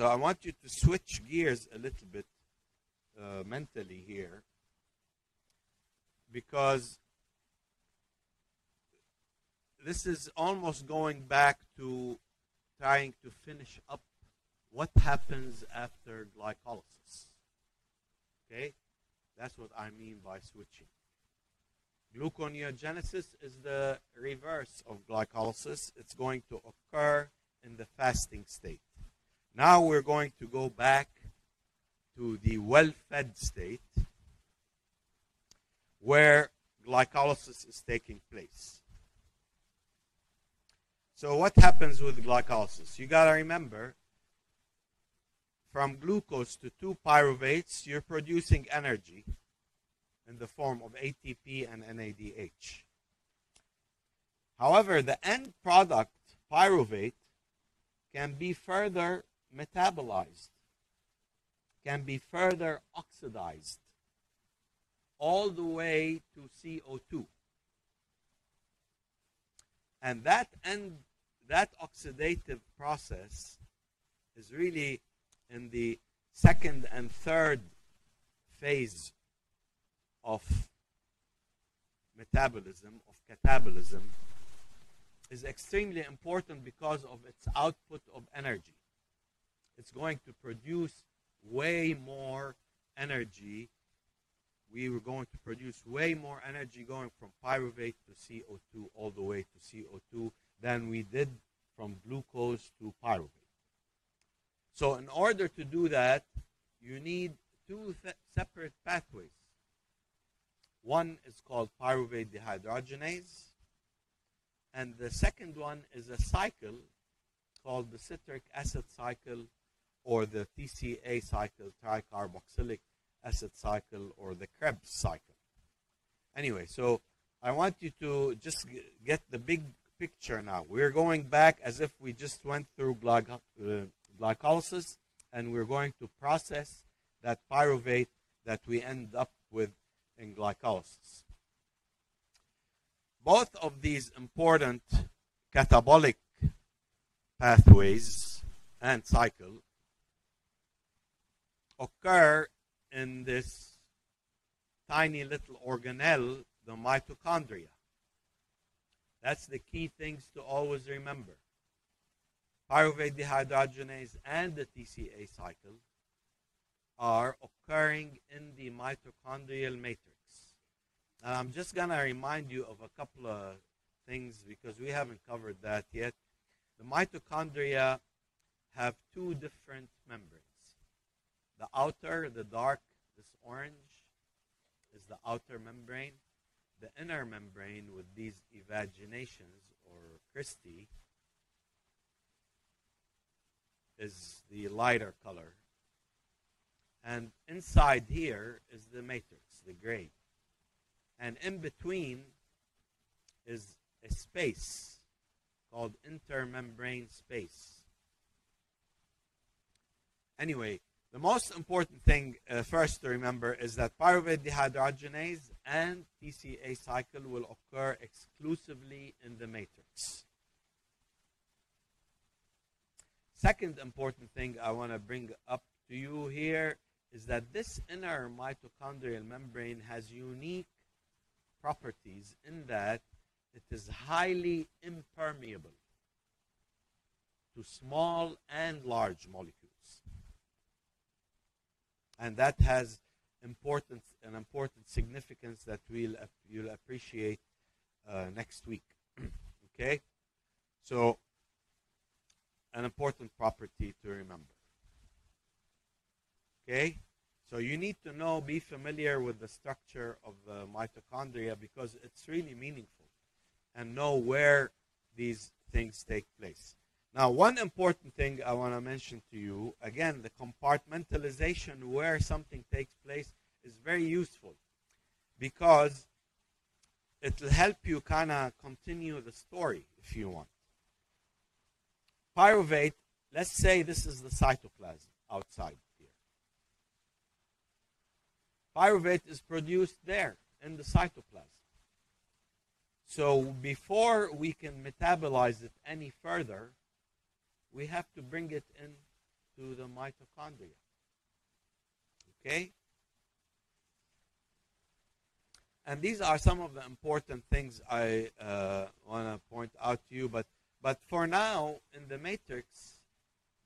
So I want you to switch gears a little bit uh, mentally here because this is almost going back to trying to finish up what happens after glycolysis. Okay? That's what I mean by switching. Gluconeogenesis is the reverse of glycolysis. It's going to occur in the fasting state. Now we're going to go back to the well fed state where glycolysis is taking place. So, what happens with glycolysis? You got to remember from glucose to 2 pyruvates, you're producing energy in the form of ATP and NADH. However, the end product, pyruvate, can be further metabolized, can be further oxidized, all the way to CO2. And that that oxidative process is really in the second and third phase of metabolism, of catabolism, is extremely important because of its output of energy. It's going to produce way more energy. We were going to produce way more energy going from pyruvate to CO2 all the way to CO2 than we did from glucose to pyruvate. So, in order to do that, you need two separate pathways. One is called pyruvate dehydrogenase, and the second one is a cycle called the citric acid cycle or the TCA cycle, tricarboxylic acid cycle, or the Krebs cycle. Anyway, so I want you to just get the big picture now. We're going back as if we just went through uh, glycolysis and we're going to process that pyruvate that we end up with in glycolysis. Both of these important catabolic pathways and cycle occur in this tiny little organelle, the mitochondria. That's the key things to always remember. Pyruvate dehydrogenase and the TCA cycle are occurring in the mitochondrial matrix. And I'm just going to remind you of a couple of things because we haven't covered that yet. The mitochondria have two different membranes. The outer, the dark, this orange, is the outer membrane. The inner membrane with these evaginations or cristae is the lighter color. And inside here is the matrix, the gray. And in between is a space called intermembrane space. Anyway, the most important thing uh, first to remember is that pyruvate dehydrogenase and TCA cycle will occur exclusively in the matrix. Second important thing I want to bring up to you here is that this inner mitochondrial membrane has unique properties in that it is highly impermeable to small and large molecules and that has important an important significance that we'll you'll appreciate uh, next week. okay, so an important property to remember. Okay, so you need to know, be familiar with the structure of the mitochondria because it's really meaningful, and know where these things take place. Now, one important thing I want to mention to you again, the compartmentalization where something takes place is very useful because it will help you kind of continue the story if you want. Pyruvate, let's say this is the cytoplasm outside here. Pyruvate is produced there in the cytoplasm. So before we can metabolize it any further, we have to bring it in to the mitochondria. Okay? And these are some of the important things I uh, want to point out to you. But, but for now, in the matrix,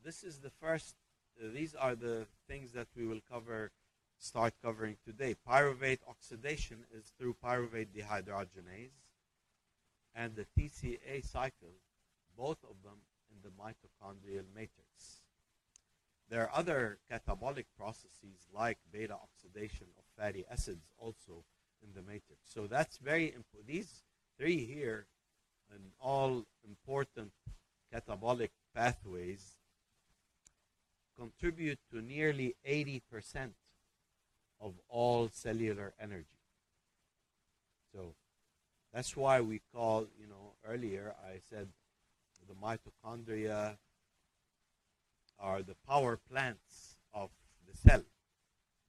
this is the first, uh, these are the things that we will cover, start covering today. Pyruvate oxidation is through pyruvate dehydrogenase and the TCA cycle, both of them in the mitochondrial matrix. There are other catabolic processes like beta oxidation of fatty acids also in the matrix. So that's very important. These three here and all important catabolic pathways contribute to nearly 80% of all cellular energy. So that's why we call, you know, earlier I said the mitochondria are the power plants of the cell.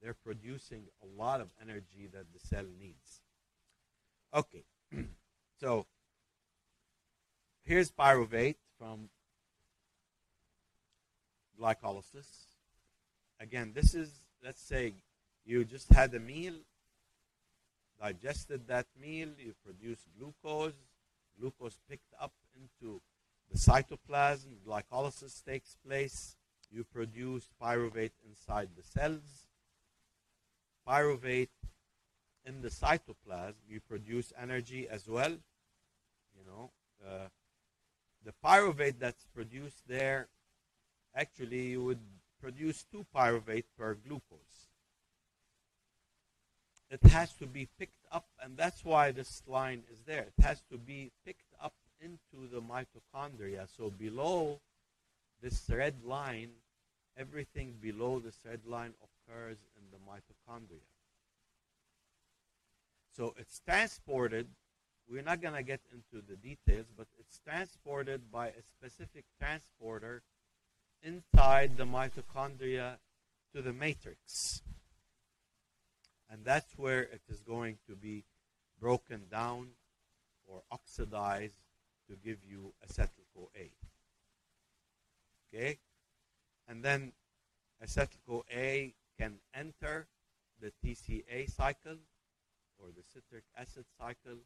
They're producing a lot of energy that the cell needs. Okay, so here's pyruvate from glycolysis. Again, this is, let's say, you just had a meal, digested that meal, you produce glucose, glucose picked up cytoplasm, glycolysis takes place, you produce pyruvate inside the cells. Pyruvate in the cytoplasm, you produce energy as well. You know, uh, the pyruvate that's produced there, actually, you would produce two pyruvate per glucose. It has to be picked up, and that's why this line is there. It has to be picked into the mitochondria. So below this red line, everything below this red line occurs in the mitochondria. So it's transported. We're not going to get into the details, but it's transported by a specific transporter inside the mitochondria to the matrix. And that's where it is going to be broken down or oxidized to give you acetyl-CoA. Okay? And then acetyl-CoA can enter the TCA cycle or the citric acid cycle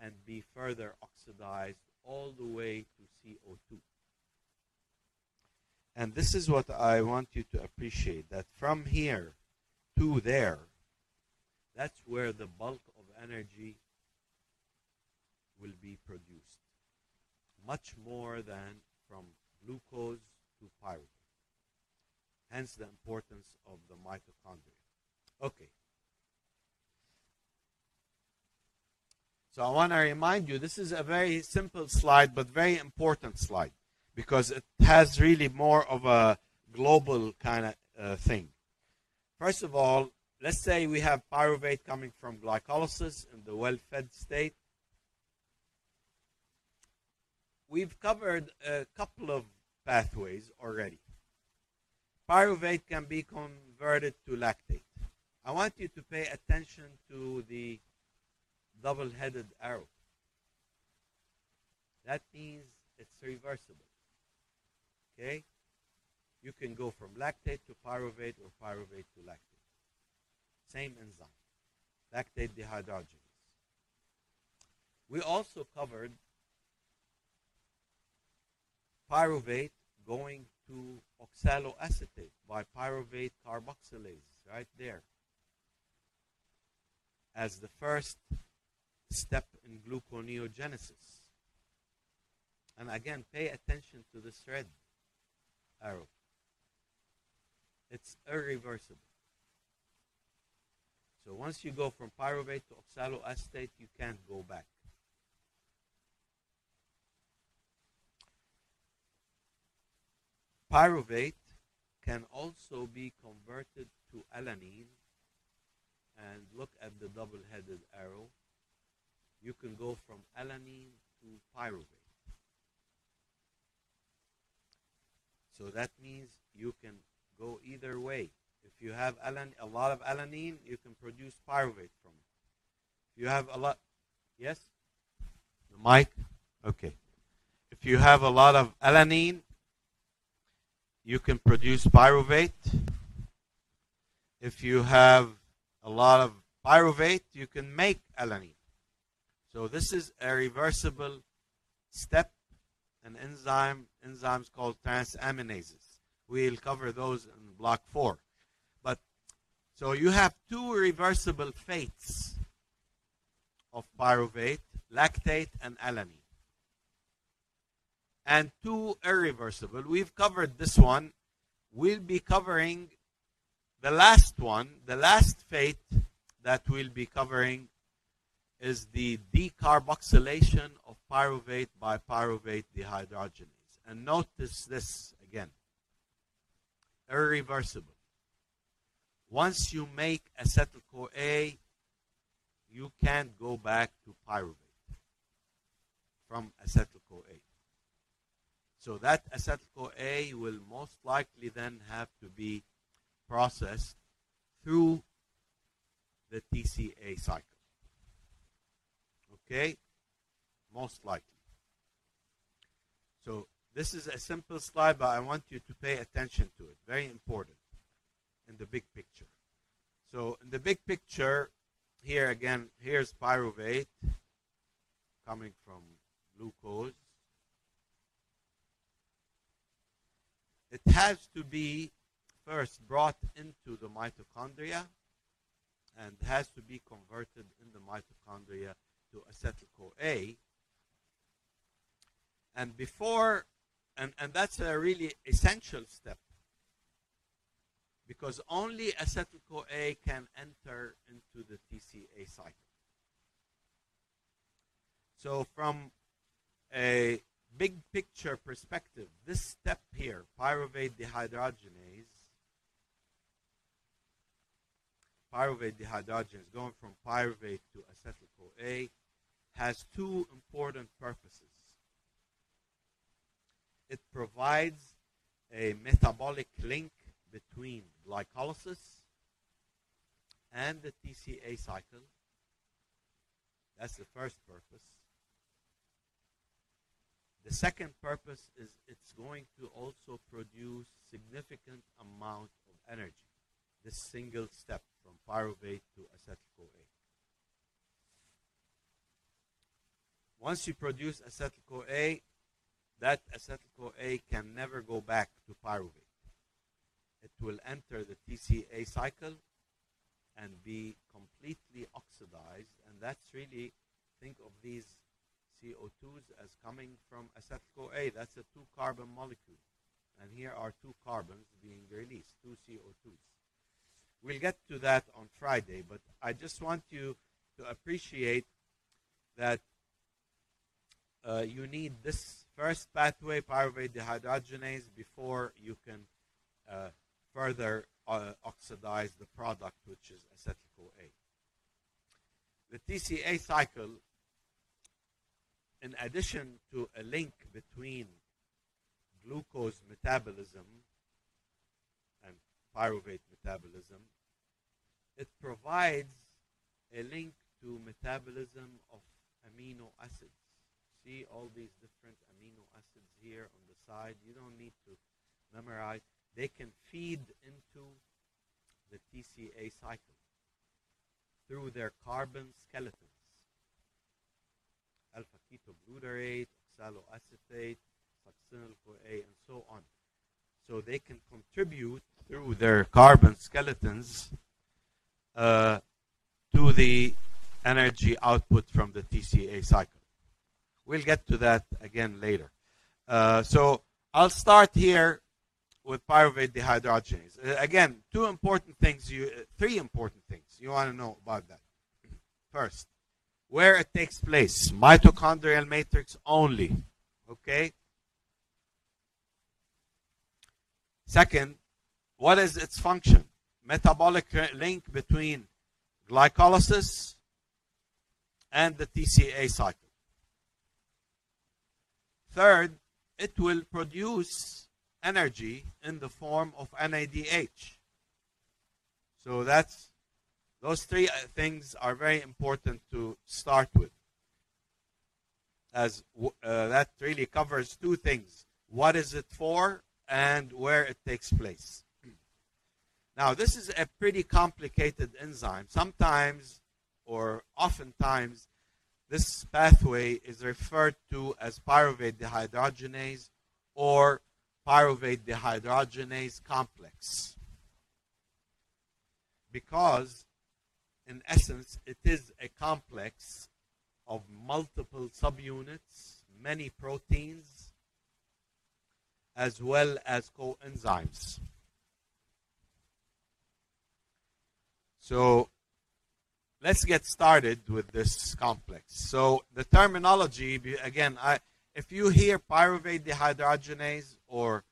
and be further oxidized all the way to CO2. And this is what I want you to appreciate that from here to there, that's where the bulk of energy will be produced. Much more than from glucose to pyruvate. Hence the importance of the mitochondria. Okay. So I want to remind you, this is a very simple slide, but very important slide because it has really more of a global kind of uh, thing. First of all, let's say we have pyruvate coming from glycolysis in the well-fed state. We've covered a couple of pathways already. Pyruvate can be converted to lactate. I want you to pay attention to the double-headed arrow. That means it's reversible. Okay? You can go from lactate to pyruvate or pyruvate to lactate. Same enzyme. Lactate dehydrogenase. We also covered pyruvate going to oxaloacetate by pyruvate carboxylase right there as the first step in gluconeogenesis. And again, pay attention to this red arrow. It's irreversible. So once you go from pyruvate to oxaloacetate, you can't go back. Pyruvate can also be converted to alanine and look at the double-headed arrow. You can go from alanine to pyruvate. So that means you can go either way. If you have alan- a lot of alanine, you can produce pyruvate from it. If you have a lot, yes? The mic? Okay. If you have a lot of alanine, you can produce pyruvate. If you have a lot of pyruvate, you can make alanine. So this is a reversible step, an enzyme, enzymes called transaminases. We'll cover those in block four. But so you have two reversible fates of pyruvate, lactate and alanine. And two irreversible. We've covered this one. We'll be covering the last one, the last fate that we'll be covering is the decarboxylation of pyruvate by pyruvate dehydrogenase. And notice this again irreversible. Once you make acetyl CoA, you can't go back to pyruvate from acetyl CoA. So that acetyl CoA will most likely then have to be processed through the TCA cycle. Okay? Most likely. So this is a simple slide, but I want you to pay attention to it. Very important in the big picture. So in the big picture, here again, here's pyruvate coming from glucose. It has to be first brought into the mitochondria and has to be converted in the mitochondria to acetyl CoA. And before, and, and that's a really essential step because only acetyl CoA can enter into the TCA cycle. So, from a big picture perspective, this step here, pyruvate dehydrogenase, pyruvate dehydrogenase going from pyruvate to acetyl CoA has two important purposes. It provides a metabolic link between glycolysis and the TCA cycle. That's the first purpose. The second purpose is it's going to also produce significant amount of energy. This single step from pyruvate to acetyl CoA. Once you produce acetyl CoA, that acetyl CoA can never go back to pyruvate. It will enter the TCA cycle and be completely oxidized, and that's really think of these CO2s as coming from acetyl CoA. That's a two carbon molecule. And here are two carbons being released, two CO2s. We'll get to that on Friday, but I just want you to appreciate that uh, you need this first pathway, pyruvate dehydrogenase, before you can uh, further uh, oxidize the product, which is acetyl CoA. The TCA cycle, in addition to a link between glucose metabolism and pyruvate metabolism, it provides a link to metabolism of amino acids see all these different amino acids here on the side. You don't need to memorize. They can feed into the TCA cycle through their carbon skeletons. Ketoglutarate, oxaloacetate, succinyl CoA, and so on. So they can contribute through their carbon skeletons uh, to the energy output from the TCA cycle. We'll get to that again later. Uh, so I'll start here with pyruvate dehydrogenase. Uh, again, two important things, you, uh, three important things you want to know about that. First, where it takes place, mitochondrial matrix only. Okay? Second, what is its function? Metabolic link between glycolysis and the TCA cycle. Third, it will produce energy in the form of NADH. So that's those three uh, things are very important to start with. As uh, that really covers two things. What is it for and where it takes place. Now, this is a pretty complicated enzyme. Sometimes, or oftentimes, this pathway is referred to as pyruvate dehydrogenase or pyruvate dehydrogenase complex. Because, in essence, it is a complex of multiple subunits, many proteins, as well as coenzymes. So let's get started with this complex. So the terminology, again, I, if you hear pyruvate dehydrogenase or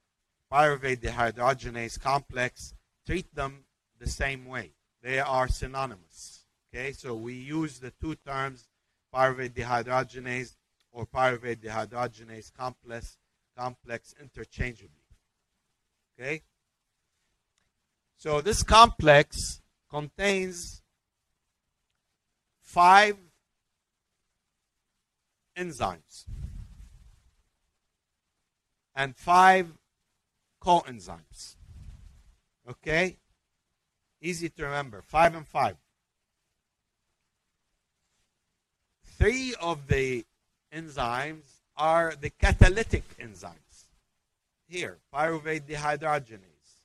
pyruvate dehydrogenase complex, treat them the same way. They are synonymous. Okay, so we use the two terms pyruvate dehydrogenase or pyruvate dehydrogenase complex complex interchangeably. Okay? So this complex contains five enzymes and five coenzymes. Okay? Easy to remember. Five and five. Three of the enzymes are the catalytic enzymes. Here, pyruvate dehydrogenase,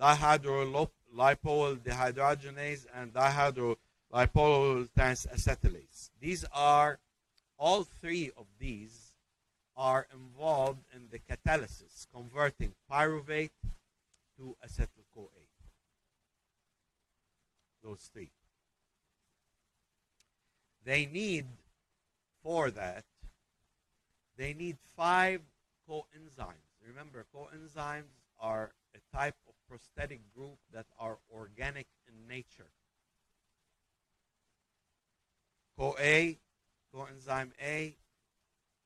dihydrolipoyl dehydrogenase, and dihydrolipoyl acetylase. These are, all three of these are involved in the catalysis, converting pyruvate to acetyl-CoA. Those three. They need, for that, they need five coenzymes. Remember, coenzymes are a type of prosthetic group that are organic in nature. CoA, coenzyme A,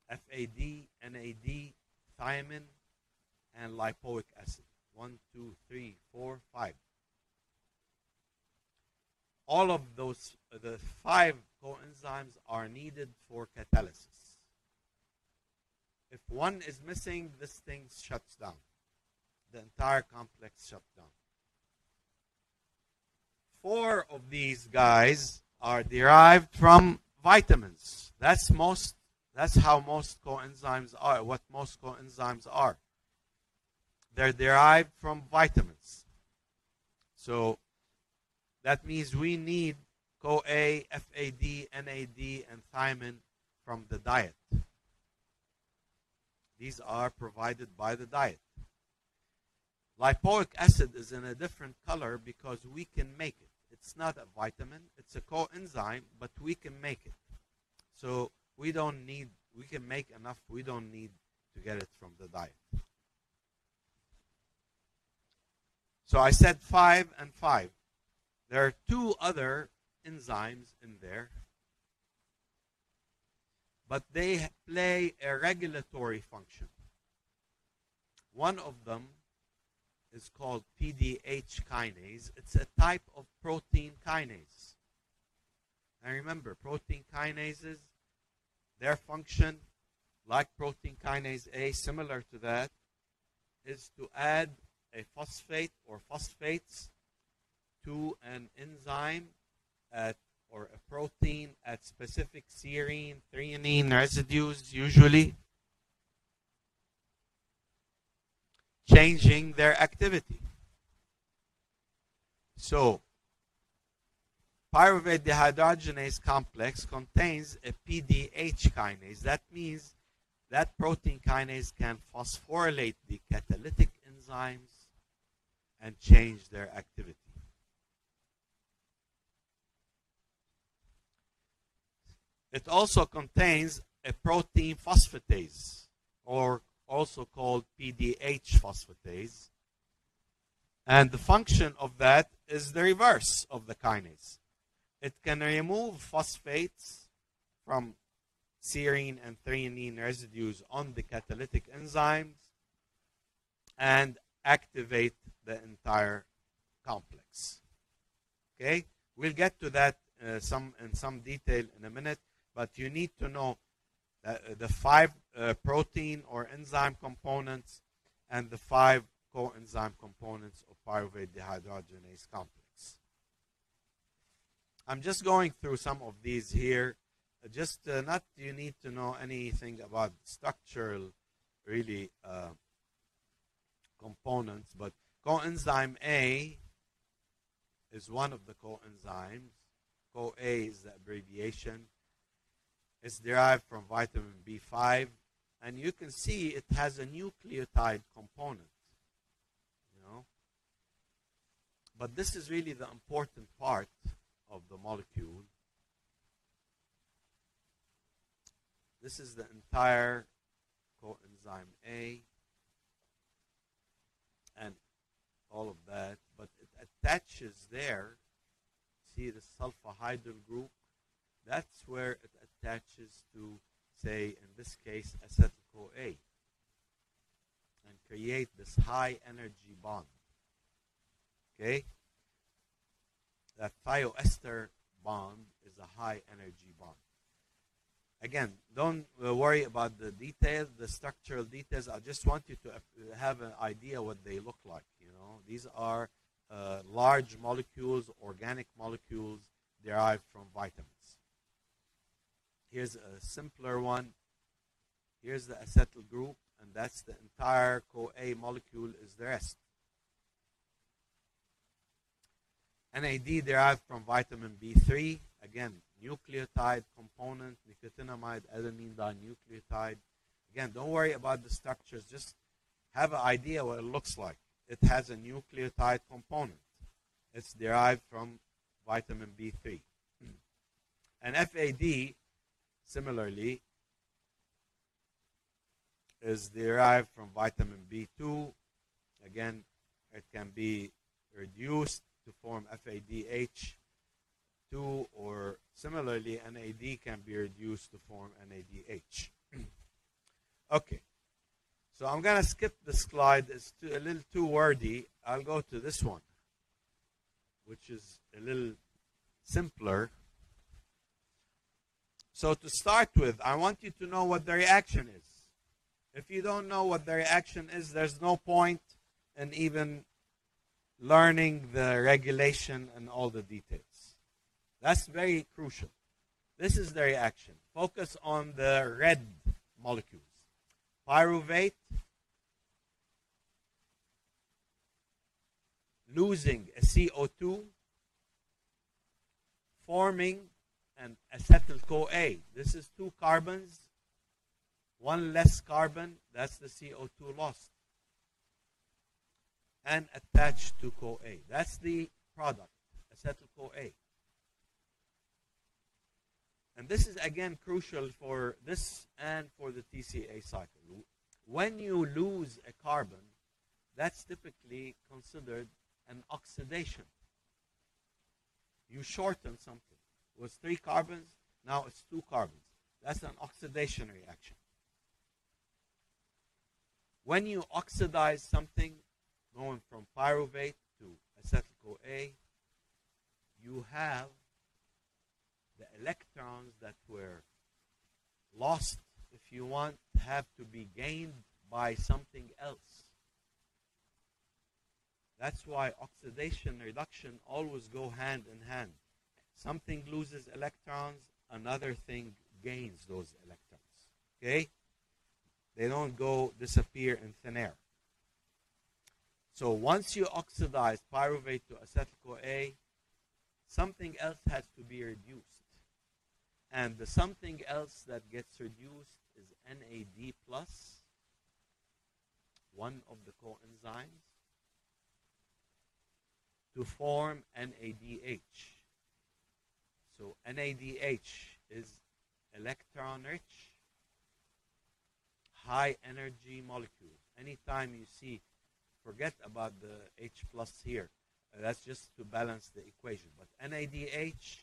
FAD, NAD, thiamine, and lipoic acid. One, two, three, four, five. All of those, the five coenzymes are needed for catalysis. If one is missing, this thing shuts down. The entire complex shuts down. Four of these guys are derived from vitamins. That's most that's how most coenzymes are, what most coenzymes are. They're derived from vitamins. So that means we need CoA, FAD, NAD, and thiamine from the diet. These are provided by the diet. Lipoic acid is in a different color because we can make it. It's not a vitamin, it's a coenzyme, but we can make it. So we don't need, we can make enough, we don't need to get it from the diet. So I said five and five. There are two other enzymes in there but they play a regulatory function. One of them is called PDH kinase. It's a type of protein kinase. Now remember, protein kinases, their function, like protein kinase A, similar to that, is to add a phosphate or phosphates to an enzyme at or a protein at specific serine, threonine residues, usually, changing their activity. So, pyruvate dehydrogenase complex contains a PDH kinase. That means that protein kinase can phosphorylate the catalytic enzymes and change their activity. It also contains a protein phosphatase, or also called PDH phosphatase. And the function of that is the reverse of the kinase. It can remove phosphates from serine and threonine residues on the catalytic enzymes and activate the entire complex. Okay, we'll get to that uh, some in some detail in a minute but you need to know the five uh, protein or enzyme components and the five coenzyme components of pyruvate dehydrogenase complex. I'm just going through some of these here. Uh, Just uh, not you need to know anything about structural, really, uh, components, but coenzyme A is one of the coenzymes. CoA is the abbreviation. It's derived from vitamin B5, and you can see it has a nucleotide component. You know, but this is really the important part of the molecule. This is the entire coenzyme A and all of that, but it attaches there. See the sulfhydryl group? That's where it attaches to, say, in this case, acetyl CoA and create this high energy bond. Okay? That thioester bond is a high energy bond. Again, don't uh, worry about the details, the structural details. I just want you to uh, have an idea what they look like. You know, these are uh, large molecules, organic molecules derived from vitamins. Here's a simpler one. Here's the acetyl group, and that's the entire CoA molecule is the rest. NAD derived from vitamin B3. Again, nucleotide component, nicotinamide adenine dinucleotide. Again, don't worry about the structures. Just have an idea what it looks like. It has a nucleotide component. It's derived from vitamin B3. And FAD, similarly, is derived from vitamin B2. Again, it can be reduced to form FADH2 or similarly NAD can be reduced to form NADH. okay. So I'm going to skip the slide. It's too, a little too wordy. I'll go to this one, which is a little simpler. So to start with, I want you to know what the reaction is. If you don't know what the reaction is, there's no point in even learning the regulation and all the details. That's very crucial. This is the reaction. Focus on the red molecules. Pyruvate losing a CO2, forming an acetyl CoA. This is two carbons, one less carbon, that's the CO2 lost and attached to CoA. That's the product, acetyl CoA. And this is again crucial for this and for the TCA cycle. When you lose a carbon, that's typically considered an oxidation. You shorten something. Was three carbons, now it's two carbons. That's an oxidation reaction. When you oxidize something, going from pyruvate to acetyl CoA, you have the electrons that were lost, if you want, have to be gained by something else. That's why oxidation reduction always go hand in hand. Something loses electrons, another thing gains those electrons. Okay? They don't go disappear in thin air. So once you oxidize pyruvate to acetyl CoA, something else has to be reduced. And the something else that gets reduced is NAD plus, one of the coenzymes, to form NADH. So NADH is electron rich, high energy molecule. Anytime you see forget about the H plus here. Uh, that's just to balance the equation. But NADH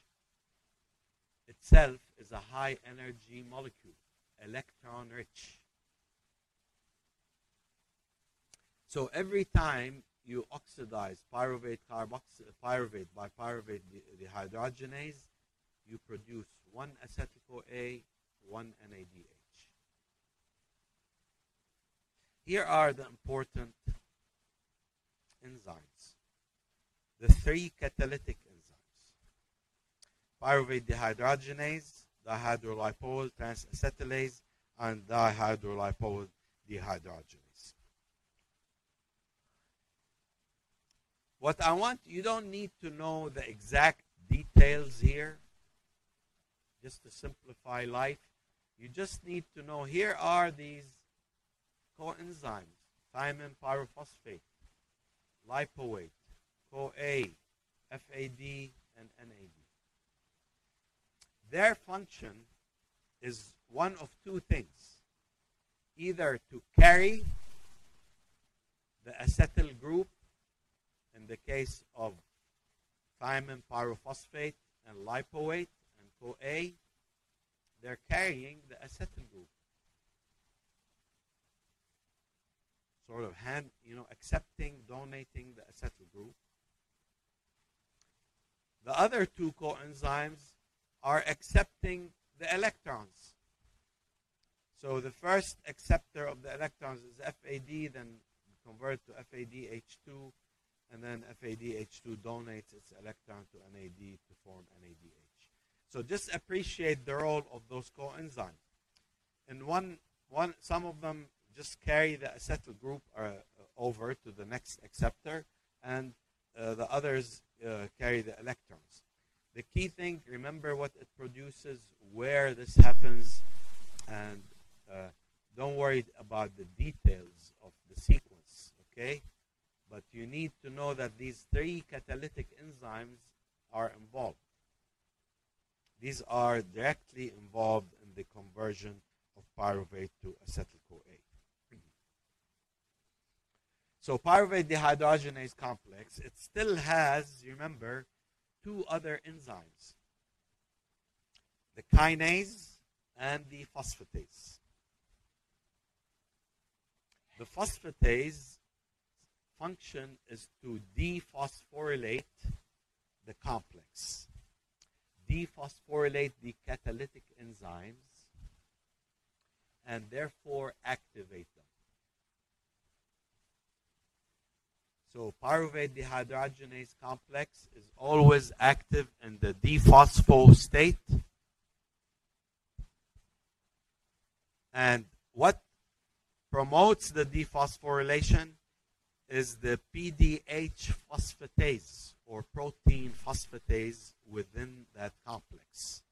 itself is a high energy molecule, electron rich. So every time you oxidize pyruvate carboxy, pyruvate by pyruvate dehydrogenase, you produce one acetyl CoA, one NADH. here are the important enzymes. The three catalytic enzymes. Pyruvate dehydrogenase, dihydrolipoyl transacetylase, and dihydrolipoyl dehydrogenase. What I want, you don't need to know the exact details here, just to simplify life. You just need to know here are these coenzymes thiamine pyrophosphate, lipoate, CoA, FAD, and NAD. Their function is one of two things either to carry the acetyl group in the case of thiamine pyrophosphate and lipoate and A, they're carrying the acetyl group. Sort of hand, you know, accepting, donating the acetyl group. The other two coenzymes are accepting the electrons. So the first acceptor of the electrons is FAD, then convert to FADH2, and then FADH2 donates its electron to NAD to form NADH. So just appreciate the role of those coenzymes. And one, one, some of them just carry the acetyl group uh, over to the next acceptor, and uh, the others uh, carry the electrons. The key thing, remember what it produces, where this happens, and uh, don't worry about the details of the sequence, okay? But you need to know that these three catalytic enzymes are involved. These are directly involved in the conversion of pyruvate to acetyl-CoA. So pyruvate dehydrogenase complex, it still has, remember, two other enzymes. The kinase and the phosphatase. The phosphatase function is to dephosphorylate the complex, dephosphorylate the catalytic enzymes, and therefore activate them. So pyruvate dehydrogenase complex is always active in the dephospho state. And what promotes the dephosphorylation is the PDH phosphatase or protein phosphatase within that complex.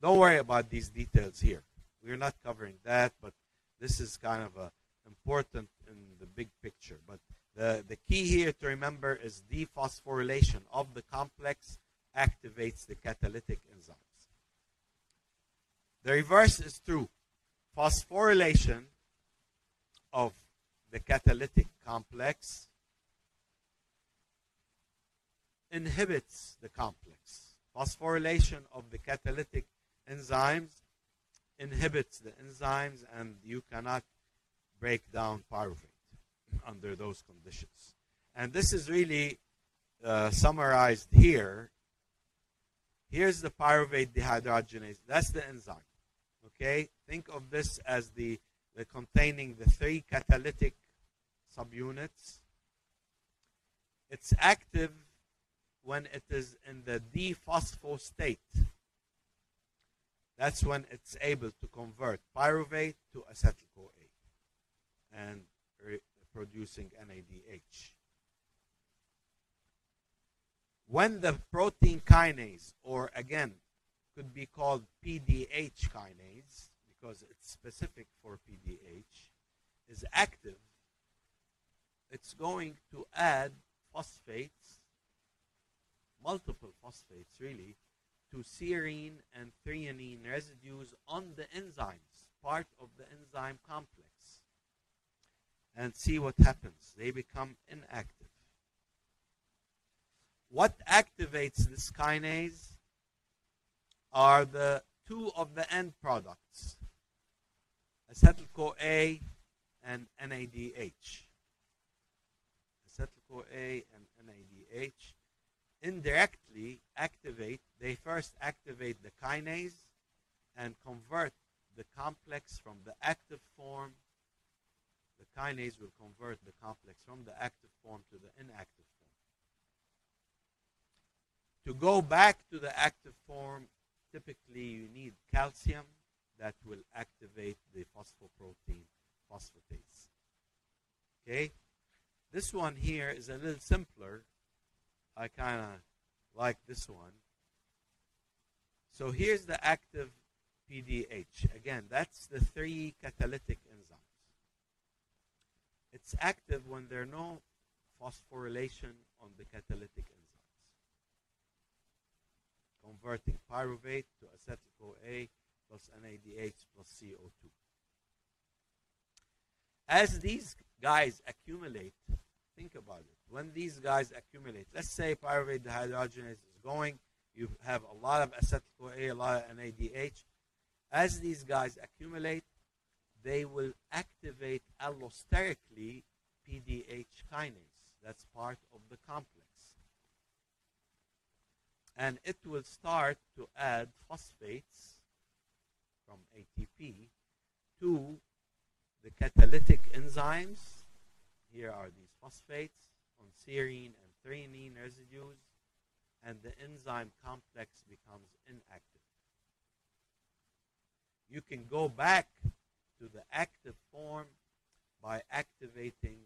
Don't worry about these details here. We're not covering that, but this is kind of a important in the big picture. But the, the key here to remember is dephosphorylation of the complex activates the catalytic enzymes. The reverse is true. Phosphorylation of the catalytic complex inhibits the complex. Phosphorylation of the catalytic enzymes inhibits the enzymes and you cannot break down pyruvate under those conditions. And this is really uh, summarized here. Here's the pyruvate dehydrogenase. That's the enzyme. Okay? Think of this as the, the containing the three catalytic subunits. It's active when it is in the dephospho state. That's when it's able to convert pyruvate to acetyl CoA and producing NADH. When the protein kinase, or again, could be called PDH kinase, because it's specific for PDH, is active, it's going to add phosphates, multiple phosphates really, to serine and threonine residues on the enzymes, part of the enzyme complex. And see what happens. They become inactive. What activates this kinase are the two of the end products, acetyl CoA and NADH. Acetyl-CoA and NADH indirectly activate, they first activate the kinase and convert the complex from the active form the kinase will convert the complex from the active form to the inactive form. To go back to the active form, typically you need calcium that will activate the phosphoprotein phosphatase. Okay? This one here is a little simpler. I kind of like this one. So here's the active PDH. Again, that's the three catalytic enzymes. It's active when there are no phosphorylation on the catalytic enzymes, converting pyruvate to acetyl-CoA plus NADH plus CO2. As these guys accumulate, think about it. When these guys accumulate, let's say pyruvate dehydrogenase is going, you have a lot of acetyl-CoA, a lot of NADH. As these guys accumulate, they will activate allosterically PDH kinase. That's part of the complex. And it will start to add phosphates from ATP to the catalytic enzymes. Here are these phosphates on serine and threonine residues, and the enzyme complex becomes inactive. You can go back to the active form by activating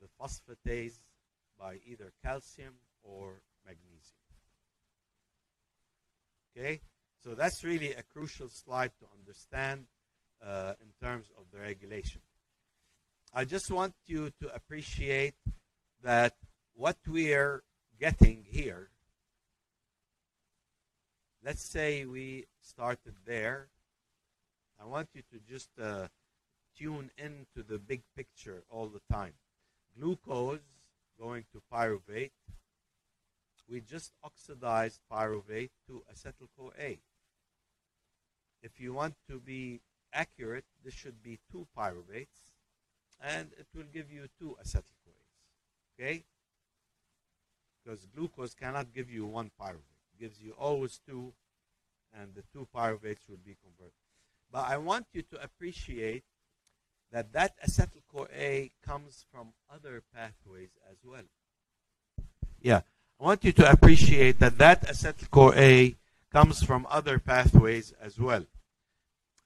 the phosphatase by either calcium or magnesium. Okay? So that's really a crucial slide to understand uh, in terms of the regulation. I just want you to appreciate that what we're getting here, let's say we started there. I want you to just uh, tune into the big picture all the time. Glucose going to pyruvate. We just oxidized pyruvate to acetyl CoA. If you want to be accurate, this should be two pyruvates, and it will give you two acetyl CoAs. Okay? Because glucose cannot give you one pyruvate. It gives you always two, and the two pyruvates will be converted. But I want you to appreciate that that acetyl CoA comes from other pathways as well. Yeah, I want you to appreciate that that acetyl CoA comes from other pathways as well.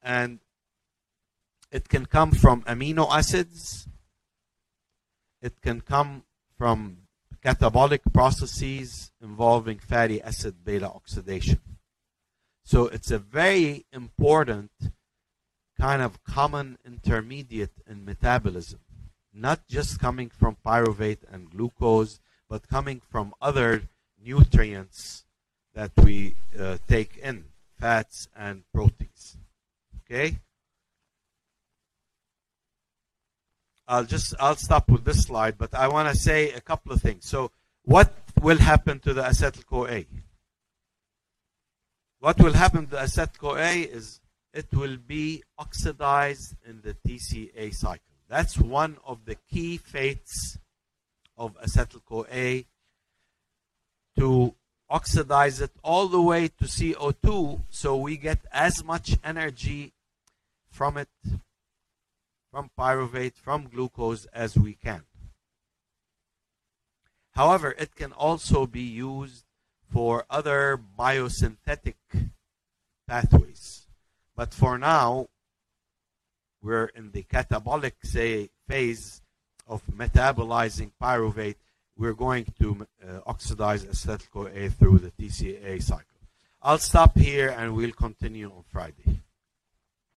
And it can come from amino acids. It can come from catabolic processes involving fatty acid beta oxidation. So it's a very important kind of common intermediate in metabolism, not just coming from pyruvate and glucose, but coming from other nutrients that we uh, take in, fats and proteins. Okay? I'll just I'll stop with this slide, but I want to say a couple of things. So, what will happen to the acetyl CoA? What will happen to the acetyl CoA is it will be oxidized in the TCA cycle. That's one of the key fates of acetyl CoA to oxidize it all the way to CO2 so we get as much energy from it from pyruvate, from glucose as we can. However, it can also be used for other biosynthetic pathways. But for now, we're in the catabolic say, phase of metabolizing pyruvate. We're going to uh, oxidize acetyl CoA through the TCA cycle. I'll stop here and we'll continue on Friday.